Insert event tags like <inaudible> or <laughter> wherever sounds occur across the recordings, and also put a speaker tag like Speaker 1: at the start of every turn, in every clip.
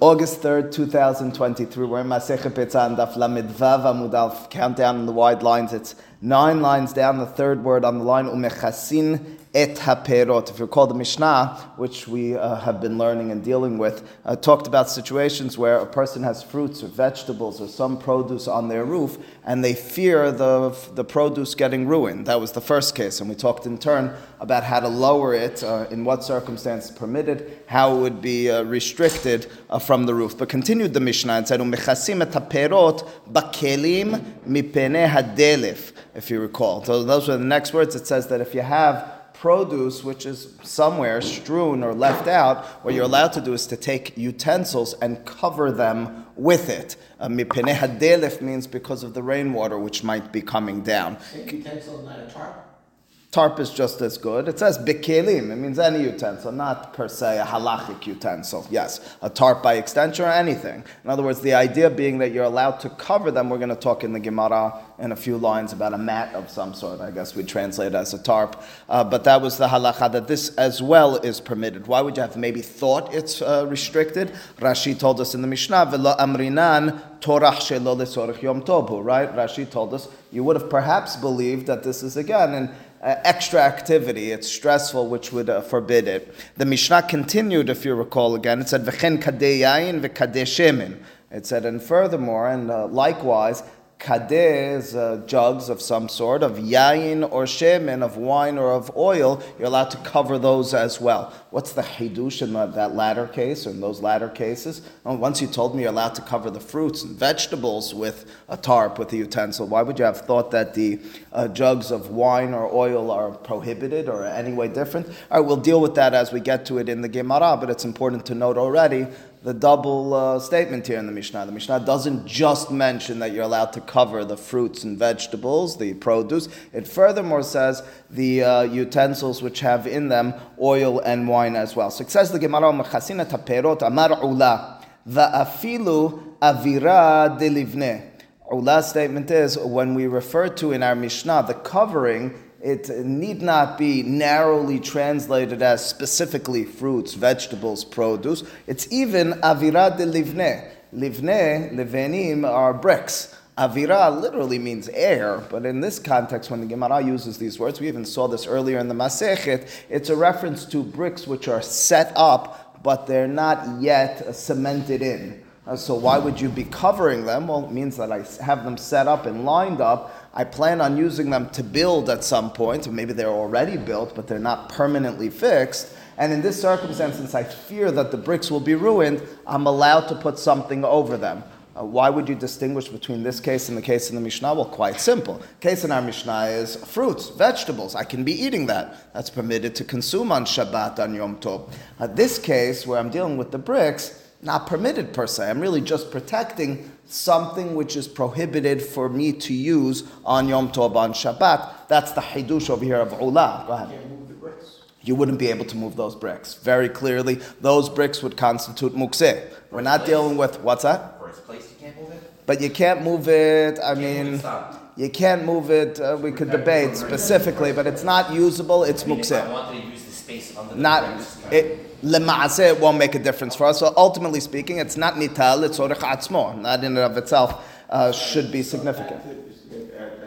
Speaker 1: August 3rd, 2023. We're in Masechet Daf Lamed Vav Amud Countdown in the wide lines. It's nine lines down. The third word on the line, Umechasin et haperot. If you recall the Mishnah, which we uh, have been learning and dealing with, uh, talked about situations where a person has fruits or vegetables or some produce on their roof, and they fear the, the produce getting ruined. That was the first case, and we talked in turn about how to lower it, uh, in what circumstances permitted, how it would be uh, restricted uh, from the roof. But continued the Mishnah and said, "Umechasim et haperot bakelim mipene hadelif." If you recall, so those were the next words. It says that if you have produce which is somewhere strewn or left out, what you're allowed to do is to take utensils and cover them with it. Hadelef means because of the rainwater which might be coming down.
Speaker 2: Utensil, not a tarp?
Speaker 1: Tarp is just as good. It says bikelim. It means any utensil, not per se a halachic utensil. Yes, a tarp by extension or anything. In other words, the idea being that you're allowed to cover them. We're going to talk in the Gemara in a few lines about a mat of some sort. I guess we translate it as a tarp. Uh, but that was the halacha that this as well is permitted. Why would you have maybe thought it's uh, restricted? Rashi told us in the Mishnah, "Velo amrinan torah shelo yom tobu." Right? Rashi told us you would have perhaps believed that this is again and uh, extra activity. It's stressful, which would uh, forbid it. The Mishnah continued, if you recall again, it said, V'chen. It said, and furthermore, and uh, likewise, kadeh uh, jugs of some sort, of yain or shemen, of wine or of oil, you're allowed to cover those as well. What's the hidush in that latter case, or in those latter cases? Once you told me you're allowed to cover the fruits and vegetables with a tarp, with a utensil, why would you have thought that the uh, jugs of wine or oil are prohibited or any way different? All right, we'll deal with that as we get to it in the Gemara, but it's important to note already the double uh, statement here in the Mishnah. The Mishnah doesn't just mention that you're allowed to cover the fruits and vegetables, the produce. It furthermore says the uh, utensils which have in them oil and wine as well. So it says the Gemara, "Mechasina taperot amar ula va'afilu avira delivne." Ula's statement is when we refer to in our Mishnah the covering it need not be narrowly translated as specifically fruits, vegetables, produce. It's even avira de livne. Livne, livenim are bricks. Avira literally means air, but in this context, when the Gemara uses these words, we even saw this earlier in the Masechet, it's a reference to bricks which are set up, but they're not yet cemented in. Uh, so why would you be covering them? Well, it means that I have them set up and lined up, I plan on using them to build at some point, or maybe they're already built, but they're not permanently fixed. And in this circumstance, since I fear that the bricks will be ruined, I'm allowed to put something over them. Uh, why would you distinguish between this case and the case in the Mishnah? Well, quite simple. Case in our Mishnah is fruits, vegetables. I can be eating that. That's permitted to consume on Shabbat, on Yom Tov. Uh, this case, where I'm dealing with the bricks, not permitted per se. I'm really just protecting something which is prohibited for me to use on Yom Tov on Shabbat. That's the hidush over here of Ula. Go ahead. You wouldn't be able to move those bricks. Very clearly, those bricks would constitute mukseh. We're not dealing with what's that?
Speaker 2: First place, you can't move it.
Speaker 1: But you can't move it. I mean, you can't move it. Uh, we could debate specifically, but it's not usable. It's mukseh.
Speaker 2: I wanted to use the space under the
Speaker 1: Not
Speaker 2: bricks.
Speaker 1: it. Lema'aseh, it won't make a difference for us. So ultimately speaking, it's not nital, it's orech atzmo. Not in and of itself uh, should be significant.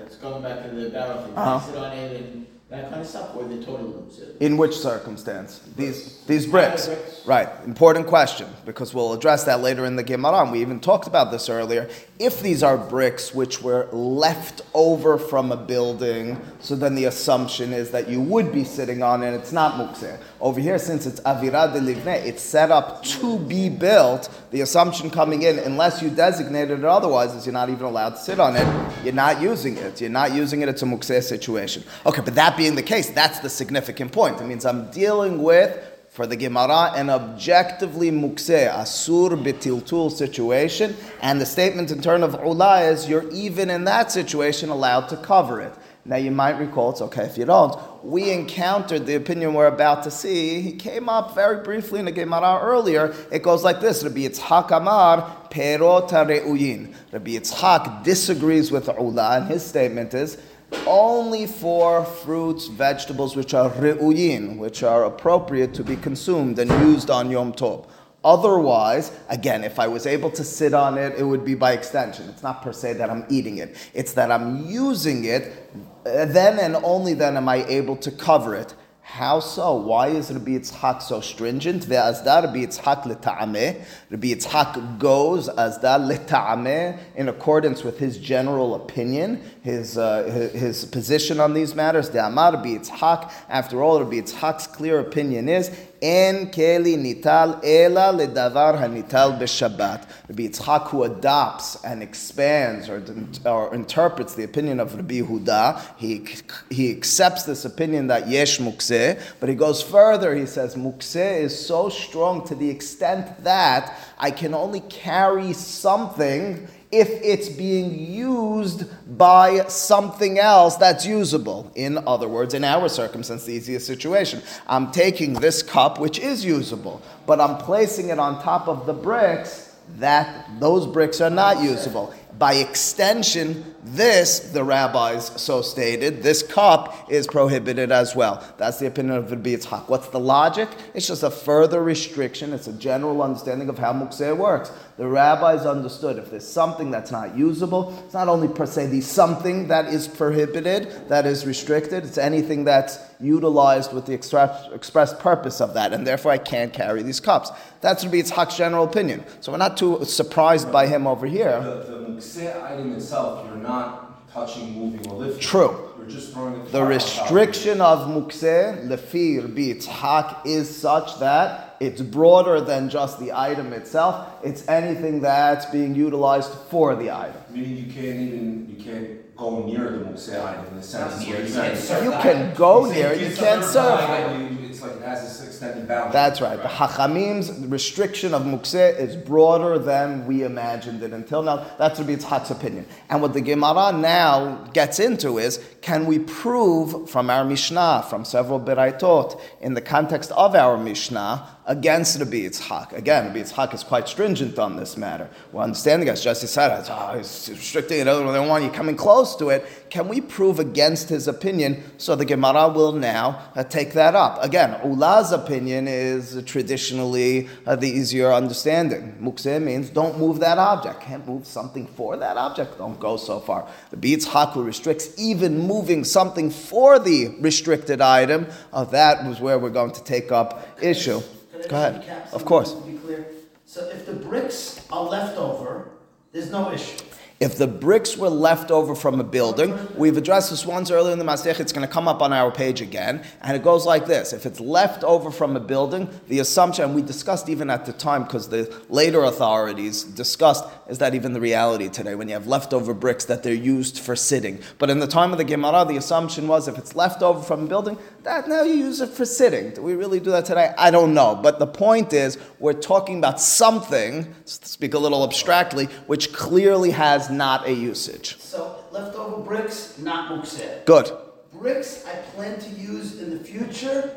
Speaker 2: It's going back to the barrel thing.
Speaker 1: Uh-huh.
Speaker 2: Sit on it and that kind of stuff, or the total.
Speaker 1: In which circumstance? These these bricks.
Speaker 2: bricks.
Speaker 1: Right. Important question because we'll address that later in the Gemara. We even talked about this earlier. If these are bricks which were left over from a building, so then the assumption is that you would be sitting on it. It's not mukseh. Over here, since it's avira de livne, it's set up to be built. The assumption coming in, unless you designated it otherwise, is you're not even allowed to sit on it. You're not using it. You're not using it. It's a mukseh situation. Okay, but that being the case, that's the significant point. It means I'm dealing with for the Gemara, an objectively mukseh, asur betiltul situation, and the statement in turn of ula is you're even in that situation allowed to cover it. Now you might recall, it's okay if you don't, we encountered the opinion we're about to see. He came up very briefly in the Gemara earlier. It goes like this, Rabbi Yitzhak Amar, perot re'uyin. Rabbi Yitzhak disagrees with ula, and his statement is, only for fruits, vegetables which are re'uyin, which are appropriate to be consumed and used on Yom Tov. Otherwise, again, if I was able to sit on it, it would be by extension. It's not per se that I'm eating it, it's that I'm using it. uh, Then and only then am I able to cover it. How so? Why is Rabbi Yitzhak so stringent? Ve'azda Rabbi Yitzhak leta'ameh. Rabbi Yitzhak goes azda leta'ameh in accordance with his general opinion, his, uh, his, his position on these matters. De'amar Rabbi Yitzhak. After all, Rabbi Yitzhak's clear opinion is En keli nital ela ledavar hanital b'Shabbat. Rabbi Yitzhak, who adopts and expands or, or interprets the opinion of Rabbi Yehuda, he, he accepts this opinion that yesh mukseh, but he goes further. He says mukse is so strong to the extent that I can only carry something if it's being used by something else that's usable. In other words, in our circumstance, the easiest situation, I'm taking this cup, which is usable, but I'm placing it on top of the bricks that those bricks are not usable. By extension, this, the rabbis so stated, this cup is prohibited as well. That's the opinion of Rabbi Yitzhak. What's the logic? It's just a further restriction. It's a general understanding of how mukseh works. The rabbis understood if there's something that's not usable, it's not only per se the something that is prohibited, that is restricted, it's anything that's utilized with the express, express purpose of that, and therefore I can't carry these cups. That's Rabbi Yitzhak's general opinion. So we're not too surprised by him over here.
Speaker 3: The, the item itself, you're not touching, moving, or lifting.
Speaker 1: True.
Speaker 3: You're just throwing it.
Speaker 1: The
Speaker 3: far on top.
Speaker 1: restriction of mukseh, lefir Yitzhak, is such that it's broader than just the item itself. It's anything that's being utilized for the item.
Speaker 3: Meaning you can't even, you can't go near the item in the sense. Where
Speaker 2: you serve
Speaker 1: You can go near, you can't serve.
Speaker 3: Third line, you- It's like it has this extended boundary.
Speaker 1: That's right. The Hachamim's restriction of mukseh is broader than we imagined it until now. That's Rabbi Yitzhak's opinion. And what the Gemara now gets into is, can we prove from our Mishnah, from several Beraitot, in the context of our Mishnah, against Rabbi Yitzhak? Again, Rabbi Yitzhak is quite stringent on this matter. We're understanding, as Jesse said, oh, he's restricting it, they don't want you coming close to it. Can we prove against his opinion? So the Gemara will now uh, take that up. Again, Ula's opinion is traditionally uh, the easier understanding. Mukseh means don't move that object. Can't move something for that object. Don't go so far. The Yitzhak who restricts even moving something for the restricted item, uh, that was where we're going to take up issue.
Speaker 4: I
Speaker 1: Go ahead. Of course.
Speaker 4: Be clear, so if the bricks are left over, there's no issue.
Speaker 1: If the bricks were left over from a building, we've addressed this once earlier in the Masech, it's going to come up on our page again, and it goes like this. If it's left over from a building, the assumption, and we discussed even at the time, because the later authorities discussed, is that even the reality today, when you have leftover bricks, that they're used for sitting. But in the time of the Gemara, the assumption was if it's left over from a building, that now you use it for sitting. Do we really do that today? I don't know. But the point is, we're talking about something, speak a little abstractly, which clearly has not a usage.
Speaker 4: So leftover bricks, not mukseh.
Speaker 1: Good.
Speaker 4: Bricks I plan to use in the future,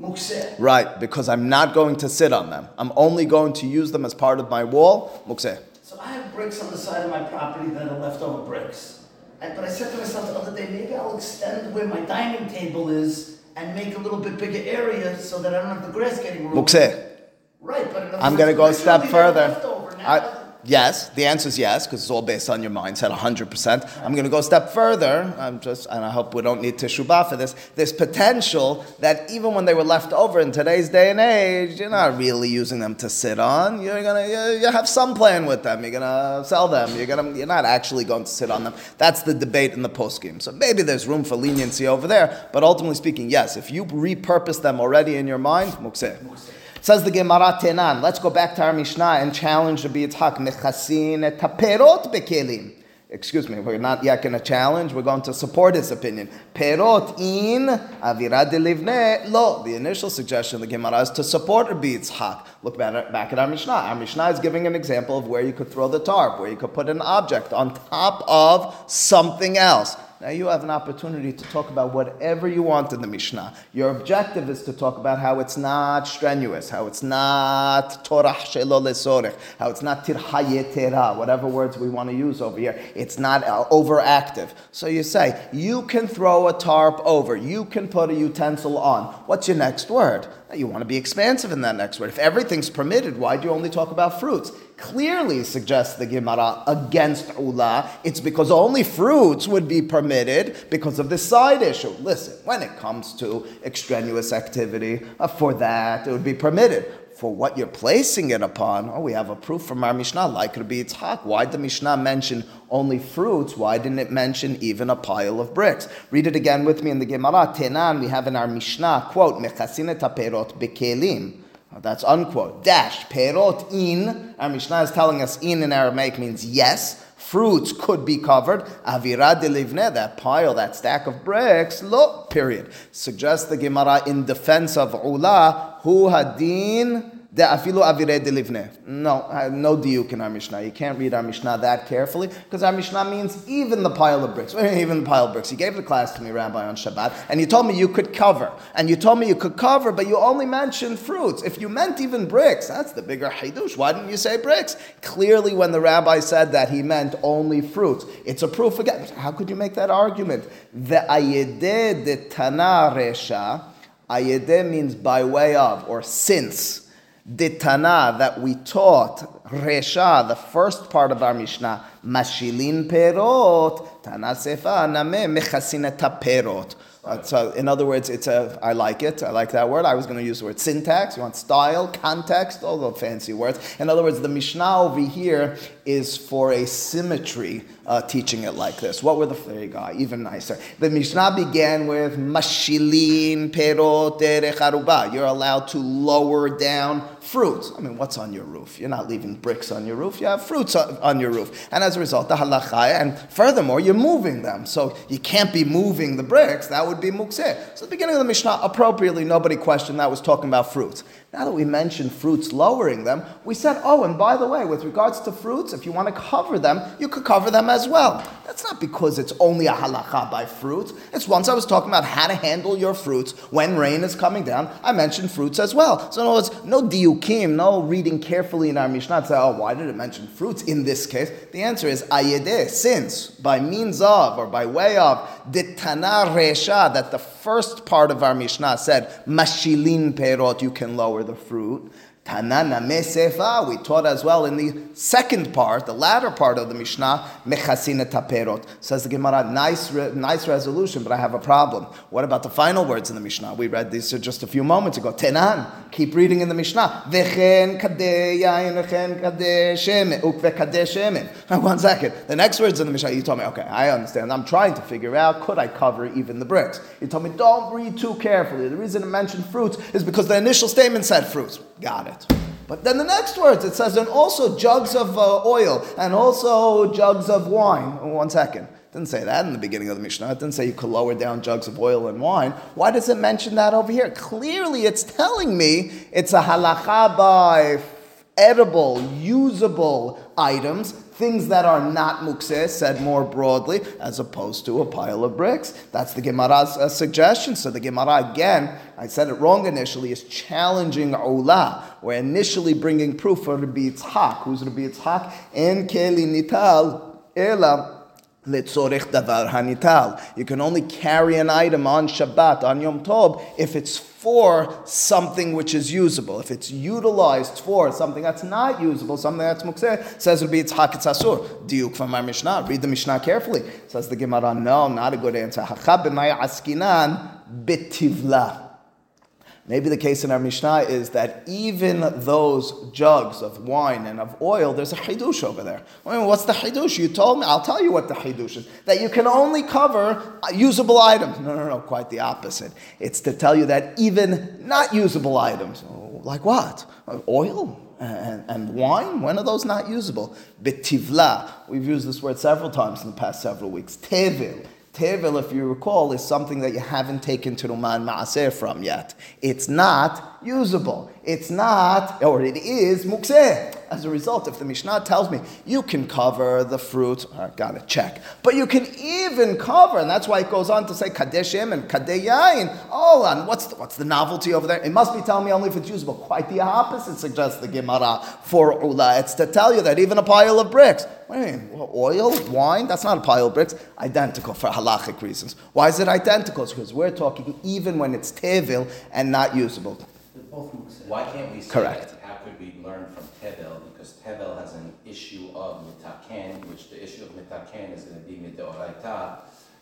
Speaker 4: mukseh.
Speaker 1: Right, because I'm not going to sit on them. I'm only going to use them as part of my wall. Mukseh.
Speaker 4: So I have bricks on the side of my property that are leftover bricks. And, but I said to myself the other day, maybe I'll extend where my dining table is and make a little bit bigger area so that I don't have the grass getting ruined.
Speaker 1: Mukseh.
Speaker 4: Right, but
Speaker 1: I'm going to go a step
Speaker 4: will be there
Speaker 1: further. I- yes, the answer is yes, because it's all based on your mindset, 100%. I'm going to go a step further. I'm just, and I hope we don't need teshubah for this. There's potential that even when they were left over in today's day and age, you're not really using them to sit on. You're to, you, you have some plan with them. You're going to sell them. You're to, you're not actually going to sit on them. That's the debate in the poskim. So maybe there's room for leniency over there, but ultimately speaking, yes, if you repurpose them already in your mind, mukseh. Says the Gemara Tenan. Let's go back to our Mishnah and challenge Rabbi Yitzhak. Mechasin et bekelim. Excuse me, we're not yet going to challenge. We're going to support his opinion. Perot in avira de livne lo. The initial suggestion of the Gemara is to support Rabbi Yitzhak. Look back at our Mishnah. Our Mishnah is giving an example of where you could throw the tarp, where you could put an object on top of something else. Now you have an opportunity to talk about whatever you want in the Mishnah. Your objective is to talk about how it's not strenuous, how it's not torah shelo lesorech, how it's not tirhaye tera, whatever words we want to use over here. It's not overactive. So you say, you can throw a tarp over, you can put a utensil on. What's your next word? You want to be expansive in that next word. If everything's permitted, why do you only talk about fruits? Clearly suggests the Gemara against Ula. It's because only fruits would be permitted because of this side issue. Listen, when it comes to extraneous activity, uh, for that it would be permitted for what you're placing it upon, oh, we have a proof from our Mishnah, like Rabbi Yitzhak. Why did the Mishnah mention only fruits? Why didn't it mention even a pile of bricks? Read it again with me in the Gemara. Tenan, we have in our Mishnah, quote, Mechasinet perot bekelim. Oh, that's unquote. Dash. Perot in. Our Mishnah is telling us in in Aramaic means yes. Fruits could be covered. Avira de that pile, that stack of bricks, lo, period. Suggests the Gemara in defense of Ula, hu hadin De afilu avire de livne. No, no diuk in our Mishnah. You can't read our Mishnah that carefully because our Mishnah means even the pile of bricks. <laughs> Even the pile of bricks. You gave the class to me, Rabbi, on Shabbat, and you told me you could cover. And you told me you could cover, but you only mentioned fruits. If you meant even bricks, that's the bigger hidush. Why didn't you say bricks? Clearly, when the rabbi said that, he meant only fruits. It's a proof again. How could you make that argument? The ayede de tana resha. Ayede means by way of or since. Ditana that we taught, Resha, the first part of our Mishnah, Mashilin Perot, Tana Sefa, Name, Perot. Uh, so, in other words, it's a. I like it. I like that word. I was going to use the word syntax. You want style, context, all the fancy words. In other words, the Mishnah over here is for a symmetry, uh, teaching it like this. What were the there you go, even nicer. The Mishnah began with mashilin perot derecharuba. You're allowed to lower down fruits. I mean, what's on your roof? You're not leaving bricks on your roof. You have fruits on your roof, and as a result, the halacha. And furthermore, you're moving them, so you can't be moving the bricks. That would be mukseh. So the beginning of the Mishnah, appropriately, nobody questioned that was talking about fruits. Now that we mentioned fruits lowering them, we said, oh, and by the way, with regards to fruits, if you want to cover them, you could cover them as well. That's not because it's only a halacha by fruits. It's once I was talking about how to handle your fruits when rain is coming down, I mentioned fruits as well. So in other words, no diukim, no reading carefully in our Mishnah to say, oh, why did it mention fruits in this case? The answer is ayedeh, since, by means of, or by way of, ditana resha, that the first part of our Mishnah said, mashilin perot, you can lower the fruit. Tanana mesefa, we taught as well in the second part, the latter part of the Mishnah, mechasina taperot. Says the Gemara, nice, nice resolution, but I have a problem. What about the final words in the Mishnah? We read these just a few moments ago. Tenan, keep reading in the Mishnah. Vechen kadeh yain, vechen kadeh shemen, ukve kadeh shemen. <laughs> One second. The next words in the Mishnah, you told me, okay, I understand. I'm trying to figure out, could I cover even the bricks? You told me, don't read too carefully. The reason I mentioned fruits is because the initial statement said fruits. Got it. But then the next words it says, and also jugs of uh, oil, and also jugs of wine. One second. Didn't say that in the beginning of the Mishnah. It didn't say you could lower down jugs of oil and wine. Why does it mention that over here? Clearly, it's telling me it's a halacha by edible, usable items things that are not mukseh, said more broadly, as opposed to a pile of bricks. That's the Gemara's uh, suggestion. So the Gemara, again, I said it wrong initially, is challenging Ula. We're initially bringing proof for Rabbi Yitzhak. Who's Rabbi Yitzhak? En keli nital ela. You can only carry an item on Shabbat, on Yom Tov, if it's for something which is usable. If it's utilized for something that's not usable, something that's mukseh, says it'll be it's haketz asur. Diuk from our Mishnah. Read the Mishnah carefully. Says the Gemara, no, not a good answer. Hachab askinan betivla. Maybe the case in our Mishnah is that even those jugs of wine and of oil, there's a hidush over there. I mean, what's the hidush? You told me. I'll tell you what the hidush is. That you can only cover usable items. No, no, no, quite the opposite. It's to tell you that even not usable items, like what? Oil? And, and, wine, when are those not usable? Betivla, we've used this word several times in the past several weeks. Tevil, Tevel, if you recall, is something that you haven't taken Teruman Maaser from yet. It's not usable. It's not, or it is mukseh. As a result, if the Mishnah tells me you can cover the fruit, I got to check. But you can even cover, and that's why it goes on to say kadeshim and kadeyayin. Oh, and what's the, what's the novelty over there? It must be telling me only if it's usable. Quite the opposite suggests the Gemara for ula. It's to tell you that even a pile of bricks. Wait, well, oil, wine, that's not a pile of bricks. Identical for halachic reasons. Why is it identical? It's because we're talking even when it's tevil and not usable.
Speaker 4: both.
Speaker 3: Why can't we say
Speaker 1: Correct.
Speaker 3: that? We learn from Tevel? Because Tevel has an issue of mitaken, which the issue of mitaken is going to be midoraita,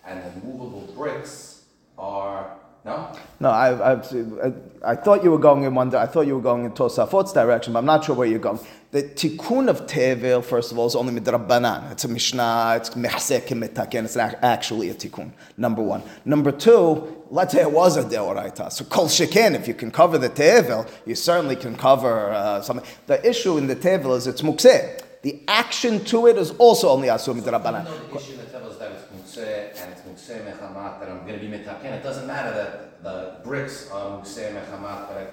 Speaker 3: and the movable bricks are no.
Speaker 1: No, I, I, I thought you were going in one. I thought you were going in Tosafot's direction, but I'm not sure where you're going. The tikkun of tevil, first of all, is only midrabanan. It's a mishnah. It's mehsek mitaken. It's not actually a tikkun. Number one. Number two. Let's say it was a deoraita. So kol sheken, if you can cover the tevil, you certainly can cover uh, something. The issue in the tevil is it's mukseh. The action to it is also only asur midrabanan.
Speaker 3: Going to be. It doesn't matter that the bricks are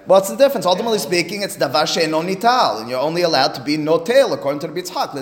Speaker 1: What's the difference? Ultimately speaking, it's davar she'eno nital, and you're only allowed to be notel according to the Bitzhak.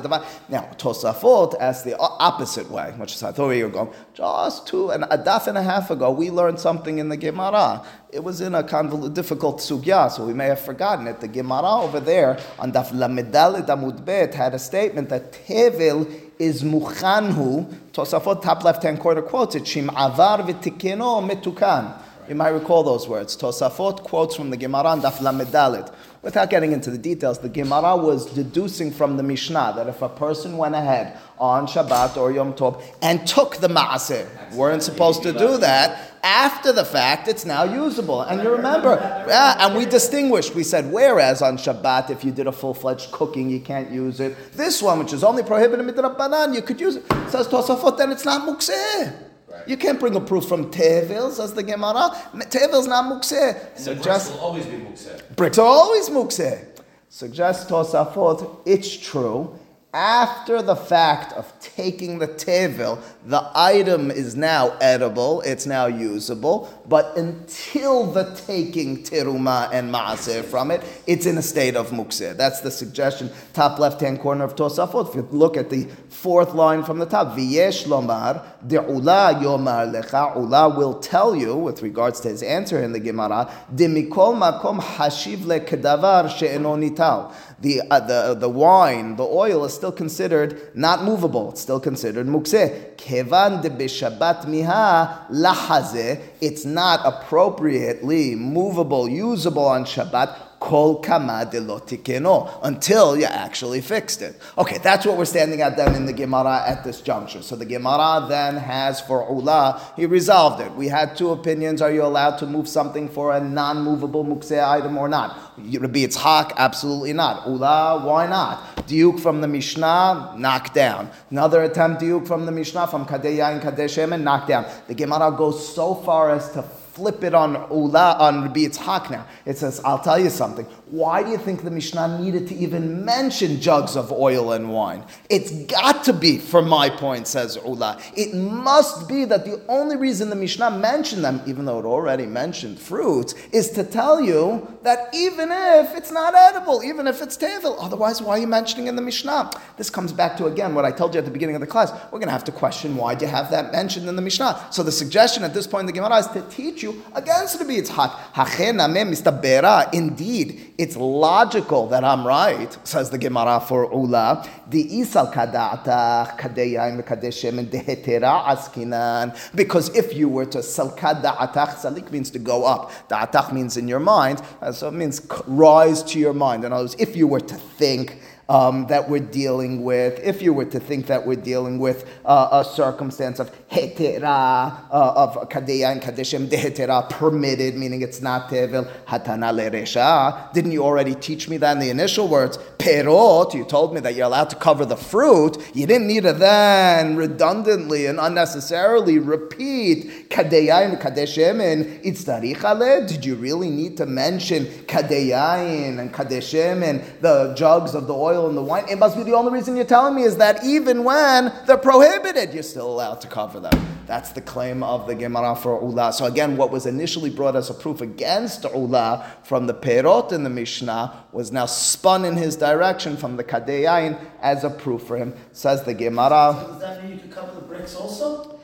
Speaker 1: Now, Tosafot asks the opposite way, which is I thought you were going. Just two and a daf and a half ago, we learned something in the Gemara. It was in a difficult sugya, so we may have forgotten it. The Gemara over there on daf Lamed Dalet amud had a statement that tevil is muchanhu. Tosafot top left hand corner quotes it shim avar v'tikeno metukan. You might recall those words. Tosafot quotes from the Gemara on Daf Lamed Dalet. Without getting into the details, the Gemara was deducing from the Mishnah that if a person went ahead on Shabbat or Yom Tov and took the Maaseh, weren't supposed to do that, after the fact, it's now usable. And you remember, yeah, and we distinguished. We said, whereas on Shabbat, if you did a full-fledged cooking, you can't use it. This one, which is only prohibited midrabanan, you could use it. Says Tosafot, then it's not mukseh. You can't bring a proof from Tevil, says the Gemara. Tevil's not mukseh.
Speaker 3: bricks will always be mukse.
Speaker 1: bricks are always mukseh. Suggest Tosafot, it's true. After the fact of taking the tevil, the item is now edible, it's now usable, but until the taking teruma and maaseh from it, it's in a state of mukseh. That's the suggestion, top left hand corner of Tosafot. If you look at the fourth line from the top, V'yesh lomar, de'ula yomar lecha, ula will tell you, with regards to his answer in the Gemara, demikol makom hashiv lekedavar she'eno nital. The, uh, the, the wine, the oil is still considered not movable. It's still considered mukseh. Kevan de bishabat miha lahaze. It's not appropriately movable, usable on Shabbat. Kol kama de lo tikeno, until you actually fixed it. Okay, that's what we're standing at then in the Gemara at this juncture. So the Gemara then has for Ula, he resolved it. We had two opinions. Are you allowed to move something for a non-movable mukseh item or not? Rabbi Yitzhak, absolutely not. Ula, why not? Diuk from the Mishnah, knock down. Another attempt diuk from the Mishnah from Kadeh Yain, Kadeh Shemen, knock down. The Gemara goes so far as to flip it on Ula on Rabbi Yitzhak now. It says, I'll tell you something. Why do you think the Mishnah needed to even mention jugs of oil and wine? It's got to be, from my point, says Ula. It must be that the only reason the Mishnah mentioned them, even though it already mentioned fruits, is to tell you that even if it's not edible, even if it's tevil, otherwise, why are you mentioning in the Mishnah? This comes back to again what I told you at the beginning of the class. We're going to have to question why do you have that mentioned in the Mishnah. So the suggestion at this point in the Gemara is to teach you against. Hachen ameh mistabera. Indeed, it's logical that I'm right, says the Gemara for Ula. The isal kada'atach kadeyaim kadeshem and dehetera askinan. Because if you were to sal kada'atach, salik means to go up. Da'atach means in your mind, so it means rise to your mind. In other words, if you were to think um, that we're dealing with, if you were to think that we're dealing with uh, a circumstance of hetera, uh, of kadeya and kadeshim, dehetera, permitted, meaning it's not tevil, hatana leresha. Didn't you already teach me that in the initial words? Perot, you told me that you're allowed to cover the fruit. You didn't need to then redundantly and unnecessarily repeat kadeya and kadeshim and itzdarich Did you really need to mention kadeyain and kadeshim and the jugs of the oil and the wine? It must be the only reason you're telling me is that even when they're prohibited, you're still allowed to cover them. That's the claim of the Gemara for Ula. So again, what was initially brought as a proof against Ula from the Perot in the Mishnah was now spun in his direction from the Kadeyain as a proof for him. Says the Gemara.
Speaker 4: Does that mean you could cover the bricks also?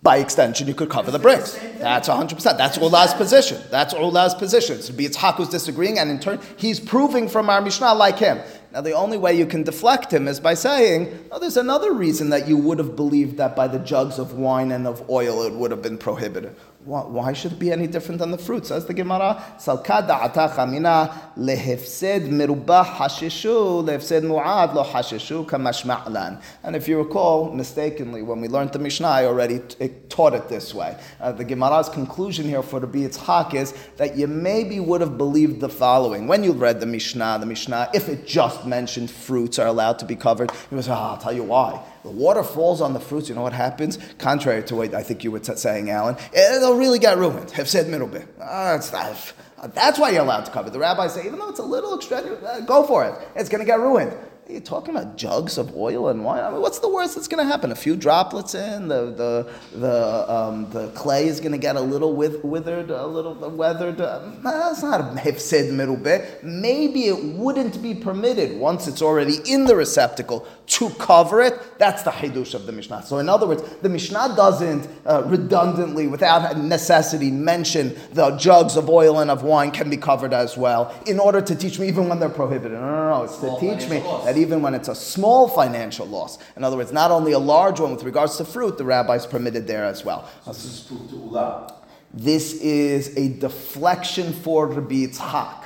Speaker 1: By extension, you could cover the bricks. That's 100%. That's Ula's position. That's Ula's position. So Yitzhak who's disagreeing, and in turn, he's proving from our Mishnah like him. Now, the only way you can deflect him is by saying, oh, there's another reason that you would have believed that by the jugs of wine and of oil it would have been prohibited. Why, should it be any different than the fruit? Says the Gemara, Salka da'ata chamina lehefsed merubah hashishu, lehefsed mu'ad lo hashishu kamashma'lan. And if you recall, mistakenly, when we learned the Mishnah, I already t- taught it this way. Uh, the Gemara's conclusion here for the Yitzhak is that you maybe would have believed the following. When you read the Mishnah, the Mishnah, if it just mentioned fruits are allowed to be covered, you would say, ah, I'll tell you why. The water falls on the fruits, you know what happens? Contrary to what I think you were t- saying, Alan, it'll really get ruined. Have said middle bit. Ah, not. That's why you're allowed to cover. The rabbis say, even though it's a little extravagant, uh, go for it. It's going to get ruined. Are you talking about jugs of oil and wine? I mean, what's the worst that's going to happen? A few droplets in, the the the um, the clay is going to get a little with, withered, a little weathered. Uh, that's not a <laughs> hefsed middle bit. Maybe it wouldn't be permitted once it's already in the receptacle to cover it. That's the hidush of the Mishnah. So, in other words, the Mishnah doesn't uh, redundantly, without necessity, mention the jugs of oil and of wine can be covered as well in order to teach me even when they're prohibited. No, no, no. It's to
Speaker 3: Small
Speaker 1: teach me that even when it's a small financial loss, in other words, not only a large one with regards to fruit, the rabbis permitted there as well.
Speaker 5: So this is proof.
Speaker 1: This is a deflection for Rabbi Yitzhak.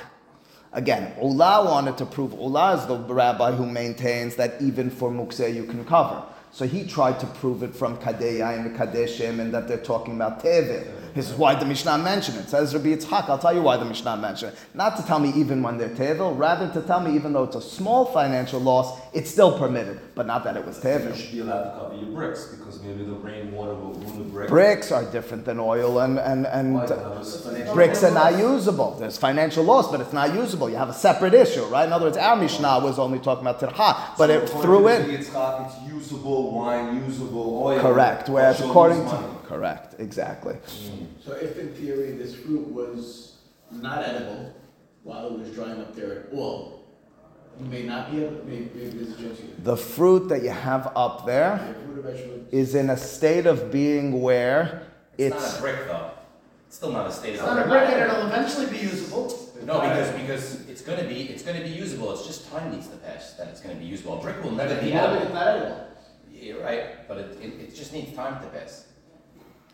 Speaker 1: Again, Ula wanted to prove Ula is the rabbi who maintains that even for Mukseh you can cover. So he tried to prove it from Kadeya and Kadeshim and that they're talking about Tevin. This is why the Mishnah mentioned it. Says Rabbi Yitzhak, I'll tell you why the Mishnah mentioned it. Not to tell me even when they're Tevil, rather to tell me even though it's a small financial loss, it's still permitted, but not that it was
Speaker 5: You
Speaker 1: Tevil.
Speaker 5: should be allowed to cover your bricks because maybe the rainwater will ruin the brick.
Speaker 1: Bricks are different than oil and, and, and
Speaker 5: Why? Because financial-
Speaker 1: bricks are not usable. There's financial loss, but it's not usable. You have a separate issue, right? In other words, our Mishnah was only talking about tirha, but it threw in.
Speaker 5: Yitzchak, It's usable wine, usable oil.
Speaker 1: Correct. Whereas according to. Correct, exactly.
Speaker 2: So if in theory this fruit was not edible while it was drying up there at all, you may not be able, may, maybe this is just you.
Speaker 1: The fruit that you have up there
Speaker 2: If fruit or vegetable,
Speaker 1: is in a state of being where
Speaker 3: It's,
Speaker 1: it's
Speaker 3: not a brick though. It's still not a state
Speaker 4: It's
Speaker 3: of
Speaker 4: not a brick and it'll eventually be usable.
Speaker 3: No, because because it's gonna be it's gonna be usable. It's just time needs to pass that it's gonna be usable. A brick will never be
Speaker 2: Yeah, but it's
Speaker 3: edible.
Speaker 2: not edible.
Speaker 3: You're right, but it, it, it just needs time to pass.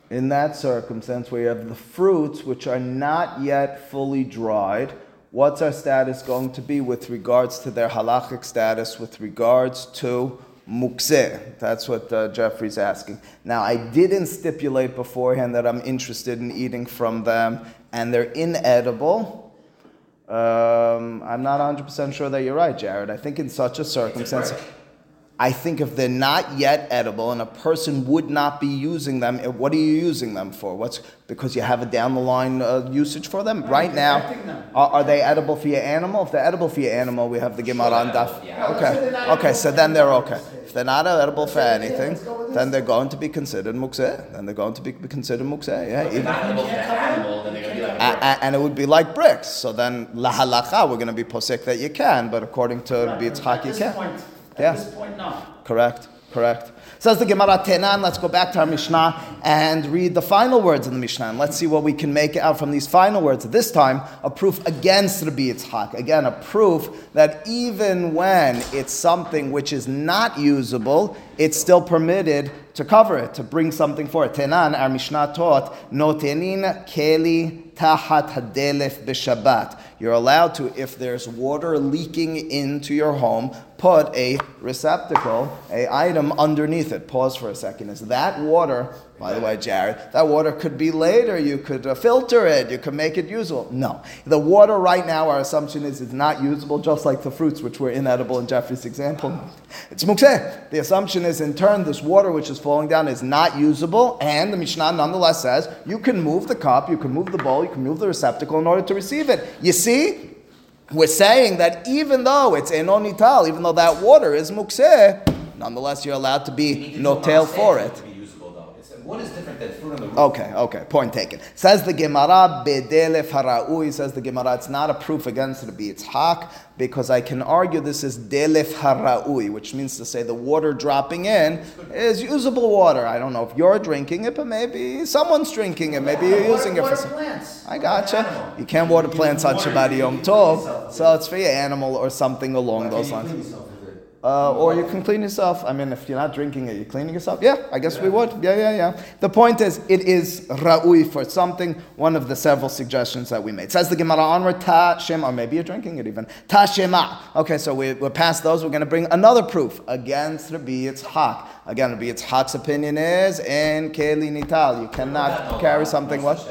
Speaker 1: In that circumstance where you have the fruits which are not yet fully dried, what's our status going to be with regards to their halachic status with regards to mukseh? That's what uh, Jeffrey's asking. Now, I didn't stipulate beforehand that I'm interested in eating from them and they're inedible. Um, I'm not 100% sure that you're right, Jared. I think in such a circumstance. I think if they're not yet edible and a person would not be using them, eh, what are you using them for? What's because you have a down the line uh, usage for them right now? Are, are they edible for your animal? If they're edible for your animal, we have the Gemara on daf.
Speaker 3: Yeah.
Speaker 4: let's say they're
Speaker 1: Okay, okay, so then they're okay. If they're not edible for anything,
Speaker 4: let's go with this.
Speaker 1: then they're going to be considered mukseh. Then they're going to be considered mukseh. Yeah,
Speaker 3: If they're
Speaker 1: even-
Speaker 3: not edible for the
Speaker 4: can't cover them.
Speaker 3: animal, then they're gonna be like a
Speaker 1: a-
Speaker 3: brick.
Speaker 1: a- and it would be like bricks. So then la halacha, we're going to be posek that you can, but according to
Speaker 4: Right,
Speaker 1: Rabbi
Speaker 4: but
Speaker 1: Yitzchak,
Speaker 4: At
Speaker 1: you can.
Speaker 4: At this point, no.
Speaker 1: Correct, correct. Says the Gemara Tenan. Let's go back to our Mishnah and read the final words in the Mishnah. And let's see what we can make out from these final words. This time, a proof against Rabbi Yitzchak. Again, a proof that even when it's something which is not usable, it's still permitted to cover it, to bring something for it. Tenan, our Mishnah taught, Notenin keli tahat hadelef b'Shabbat. You're allowed to, if there's water leaking into your home, put a receptacle, a item underneath it. Pause for a second. Is that water? By the way, Jared, that water could be later. You could uh, filter it. You could make it usable. No, the water right now. Our assumption is it's not usable, just like the fruits, which were inedible in Jeffrey's example. It's mukseh. The assumption is, in turn, this water which is falling down is not usable, and the Mishnah nonetheless says you can move the cup, you can move the bowl, you can move the receptacle in order to receive it. You see, we're saying that even though it's enonital, even though that water is mukseh, nonetheless you're allowed to be no tail for it.
Speaker 3: To be usable though. It's, what is different than fruit on the roof?
Speaker 1: Okay, okay, point taken. Says the Gemara, bedelef hara'ui, says the Gemara, it's not a proof against Rabbi Yitzhak, because I can argue this is delef hara'ui, which means to say the water dropping in is usable water. I don't know if you're drinking it, but maybe someone's drinking it, maybe you're using it for some...
Speaker 4: plants.
Speaker 1: I gotcha. You can't water plants on Shabbat Yom Tov, so it's for your animal or something along those lines. Uh, or you can clean yourself. I mean, if you're not drinking it, you're cleaning yourself. Yeah, I guess we would. Yeah, yeah, yeah. The point is, it is ra'ui for something. One of the several suggestions that we made. Says the Gemara onward, ta or maybe you're drinking it even. Ta shema. Okay, so we, we're past those. We're going to bring another proof against Rabbi Yitzhak. Again, Rabbi Yitzhak's opinion is in keli nital. You cannot carry something. What?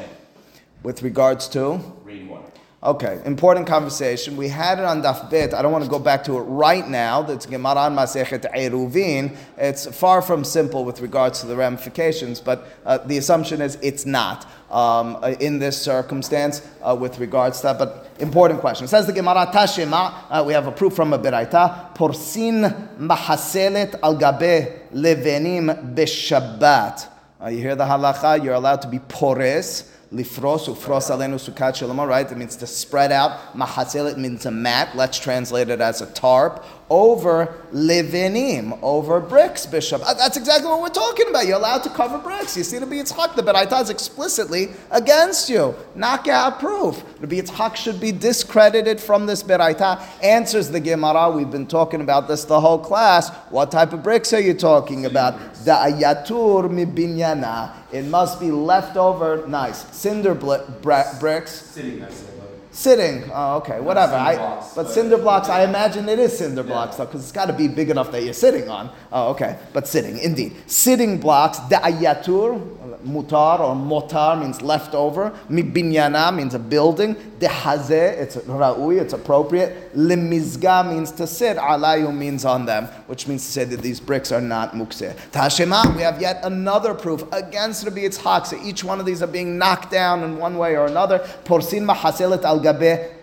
Speaker 1: With regards to.
Speaker 3: Rainwater.
Speaker 1: Okay, important conversation. We had it on Daf Bet. I don't want to go back to it right now. That's Gemara on Masechet Eruvin. It's far from simple with regards to the ramifications, but uh, the assumption is it's not um, uh, in this circumstance uh, with regards to that. But important question. It says the Gemara Tashema. Uh, we have a proof from a Beraita. Porsin mahaselet al gabe levenim beshabbat. Uh, you hear the halacha? You're allowed to be pores. Lifros, ufros alenu sukat shalom, right? It means to spread out. Mahaselet means a mat. Let's translate it as a tarp. Over levinim, over bricks, bishop. Uh, That's exactly what we're talking about. You're allowed to cover bricks. You see, the Yitzhak, the Beraita is explicitly against you. Knockout proof. The Yitzhak should be discredited from this Beraita. Answers the Gemara. We've been talking about this the whole class. What type of bricks are you talking about? Da'ayatur mi binyana. It must be leftover, nice, cinder bli- bra- bricks.
Speaker 5: Sitting, I said,
Speaker 1: Sitting, oh, okay, whatever. I,
Speaker 5: blocks,
Speaker 1: but
Speaker 5: but-
Speaker 1: cinder blocks, I imagine it is cinder blocks though, because it's got to be big enough that you're sitting on. Oh, okay, but sitting, indeed. Sitting blocks, da'ayatur, mutar or motar means leftover. Mibinyana means a building. Dehazeh, it's ra'ui, it's appropriate. Limizga means to sit. Alayu means on them, which means to say that these bricks are not mukseh. Tashema, we have yet another proof against Rabbi Yitzhak. So each one of these are being knocked down in one way or another. Porsin mahaselet al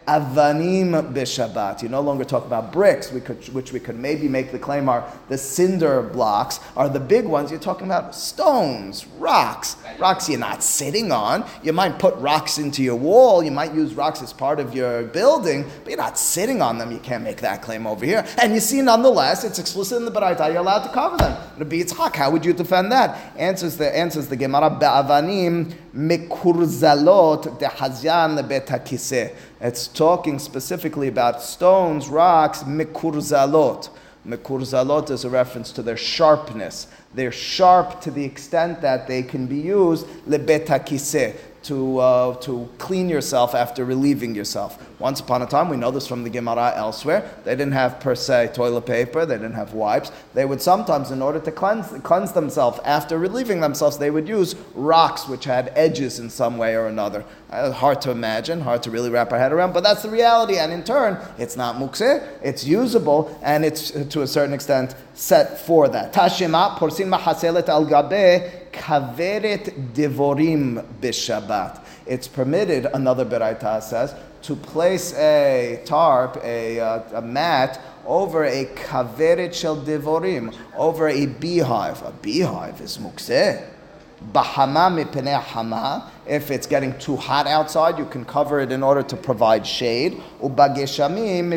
Speaker 1: avanim b'Shabbat. You no longer talk about bricks, we could, which we could maybe make the claim are the cinder blocks, are the big ones. You're talking about stones, rocks. Rocks you're not sitting on. You might put rocks into your wall. You might use rocks as part of your building, but you're not sitting on them. You can't make that claim over here. And you see, nonetheless, it's explicit in the Baraita. You're allowed to cover them. Rabbi Yitzhak, how would you defend that? Answers the answers the Gemara be'avanim mekurzalot dehazyan lebet hakiseh. It's talking specifically about stones, rocks, mekurzalot. Mekurzalot is a reference to their sharpness. They're sharp to the extent that they can be used lebet hakiseh, to, uh, to clean yourself after relieving yourself. Once upon a time, we know this from the Gemara elsewhere, they didn't have per se toilet paper, they didn't have wipes. They would sometimes, in order to cleanse, cleanse themselves after relieving themselves, they would use rocks which had edges in some way or another. Uh, hard to imagine, hard to really wrap our head around, but that's the reality. And in turn, it's not mukse, it's usable, and it's uh, to a certain extent set for that. Tashima, porsin mahaselet al gabe, kaveret devorim b'Shabbat. It's permitted, another Beraita says, to place a tarp, a, uh, a mat, over a kaveret shel devorim, over a beehive. A beehive is mukseh. Bahama hama. If it's getting too hot outside, you can cover it in order to provide shade. Ubageshamim.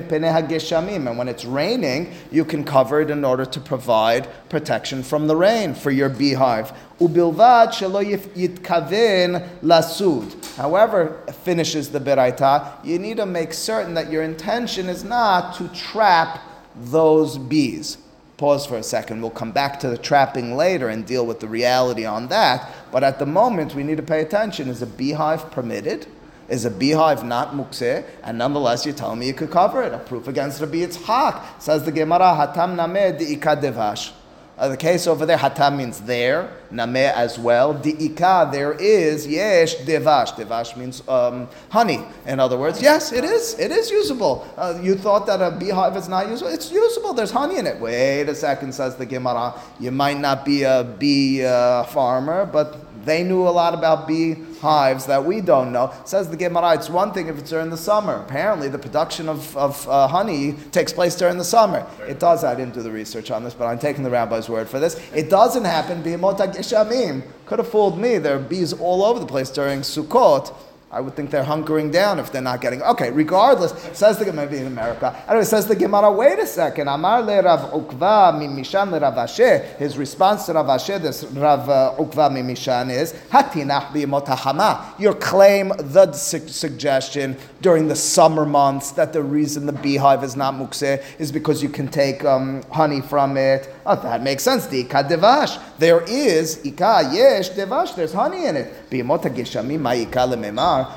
Speaker 1: And when it's raining, you can cover it in order to provide protection from the rain for your beehive. Ubilvad shelo yitkaven lasud. However, finishes the beraita, you need to make certain that your intention is not to trap those bees. Pause for a second. We'll come back to the trapping later and deal with the reality on that. But at the moment, we need to pay attention. Is a beehive permitted? Is a beehive not mukseh? And nonetheless, you're telling me you could cover it. A proof against Rabbi Yitzhak. Says the Gemara, hatam nameh devash. Uh, the case over there, hatam means there, nameh as well. Di'ika, there is, yesh, devash. Devash means um, honey. In other words, yes, it is. It is usable. Uh, you thought that a beehive is not usable? It's usable. There's honey in it. Wait a second, says the Gemara. You might not be a bee uh, farmer, but they knew a lot about bee hives that we don't know. Says the Gemara, it's one thing if it's during the summer. Apparently, the production of, of uh, honey takes place during the summer. It does. I didn't do the research on this, but I'm taking the rabbi's word for this. It doesn't happen. Could have fooled me. There are bees all over the place during Sukkot. I would think they're hunkering down if they're not getting. Okay, regardless, says the maybe in America. Anyway, says the Gemara. Wait a second. Amar le Rav Ukva mimishan le Rav Ashi. His response to Rav Ashi, this Rav uh, Ukva mimishan is hatinach b'motahama. Your claim, the su- suggestion during the summer months that the reason the beehive is not mukseh is because you can take um, honey from it. Oh, that makes sense. The devash. There is ika yesh devash. There's honey in it. How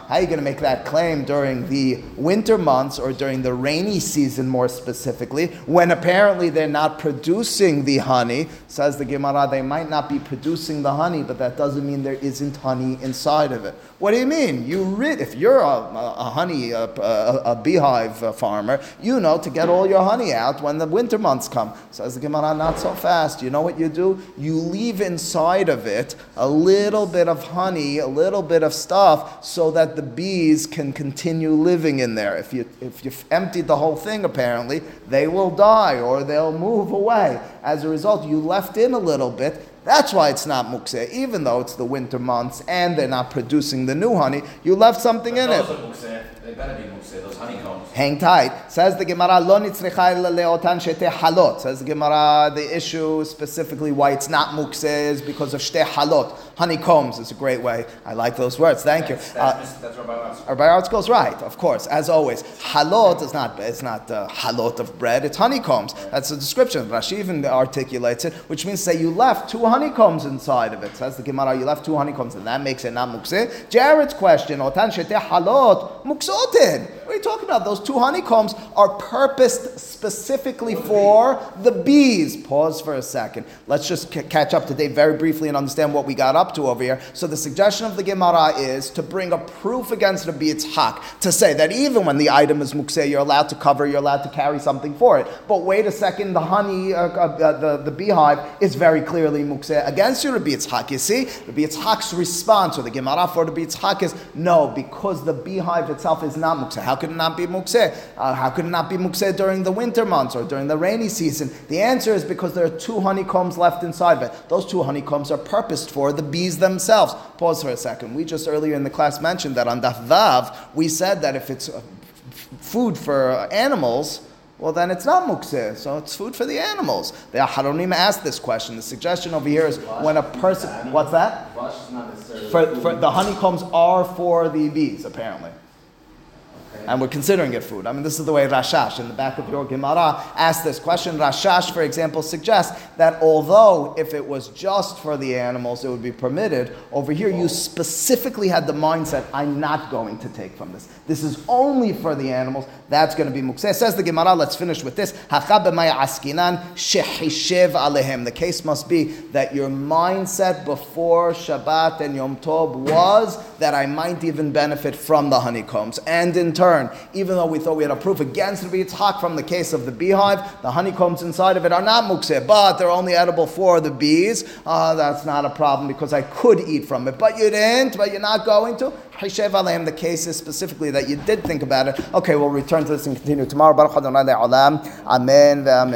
Speaker 1: are you going to make that claim during the winter months or during the rainy season, more specifically, when apparently they're not producing the honey? Says the Gemara, they might not be producing the honey, but that doesn't mean there isn't honey inside of it. What do you mean? You rid if you're a, a, a honey a, a, a beehive uh, farmer, you know to get all your honey out when the winter months come. Says the Gemara, not so fast. You know what you do? You leave inside of it a little bit of honey, a little bit of stuff, so that the bees can continue living in there. If you if you've emptied the whole thing, apparently they will die or they'll move away. As a result, you left in a little bit. That's why it's not mukseh, even though it's the winter months and they're not producing the new honey. You left something in it.
Speaker 3: Those are mukseh. They better be. Those honeycombs.
Speaker 1: Hang tight. Says the Gemara, lo nitzricha leotan shete halot. Says the Gemara, the issue specifically why it's not mukseh is because of shte halot. Honeycombs is a great way. I like those words. Thank you.
Speaker 3: That's,
Speaker 1: Uh,
Speaker 3: that's, that's Rabbi Matzah.
Speaker 1: Rabbi Artzko's right, of course, as always. Halot is not it's not uh, halot of bread; it's honeycombs. That's the description. Rashi even articulates it, which means say you left two honeycombs inside of it. Says the Gemara, you left two honeycombs, and that makes it not mukseh. Jared's question: Otan shete halot muksotin. What are you talking about? Those two honeycombs are purposed specifically for the bees. Pause for a second. Let's just c- catch up to date very briefly and understand what we got up to over here. So the suggestion of the Gemara is to bring a proof against the Rabbi Yitzhak to say that even when the item is mukseh, you're allowed to cover, you're allowed to carry something for it. But wait a second, the honey, uh, uh, the, the beehive is very clearly mukseh against you, Rabbi Yitzhak. You see, Rabbi Yitzhak's response, or the Gemara for the Rabbi Yitzhak is no, because the beehive itself is not mukseh. How could it not be mukseh? Uh, how could it not be mukseh during the winter months or during the rainy season? The answer is because there are two honeycombs left inside of it. Those two honeycombs are purposed for the bees themselves. Pause for a second. We just earlier in the class mentioned that on Daf Vav, we said that if it's uh, food for animals, well, then it's not mukseh, so it's food for the animals. The Aharonim asked this question. The suggestion over here is when a person, what's that?
Speaker 5: Vash is not necessarily.
Speaker 1: For, for the honeycombs are for the bees, apparently. And we're considering it food. I mean, this is the way Rashash in the back of your Gemara asked this question. Rashash, for example, suggests that although if it was just for the animals, it would be permitted, over here you specifically had the mindset, I'm not going to take from this. This is only for the animals. That's going to be mukseh. Says the Gemara, let's finish with this. Askinan. The case must be that your mindset before Shabbat and Yom Tov was that I might even benefit from the honeycombs. And in even though we thought we had a proof against Rabbi Yitzhak from the case of the beehive, the honeycombs inside of it are not mukseh, but they're only edible for the bees. Uh, that's not a problem because I could eat from it. But you didn't, but you're not going to. Hishev aleim, the case is specifically that you did think about it. Okay, we'll return to this and continue tomorrow. Baruch Adonai. Amen.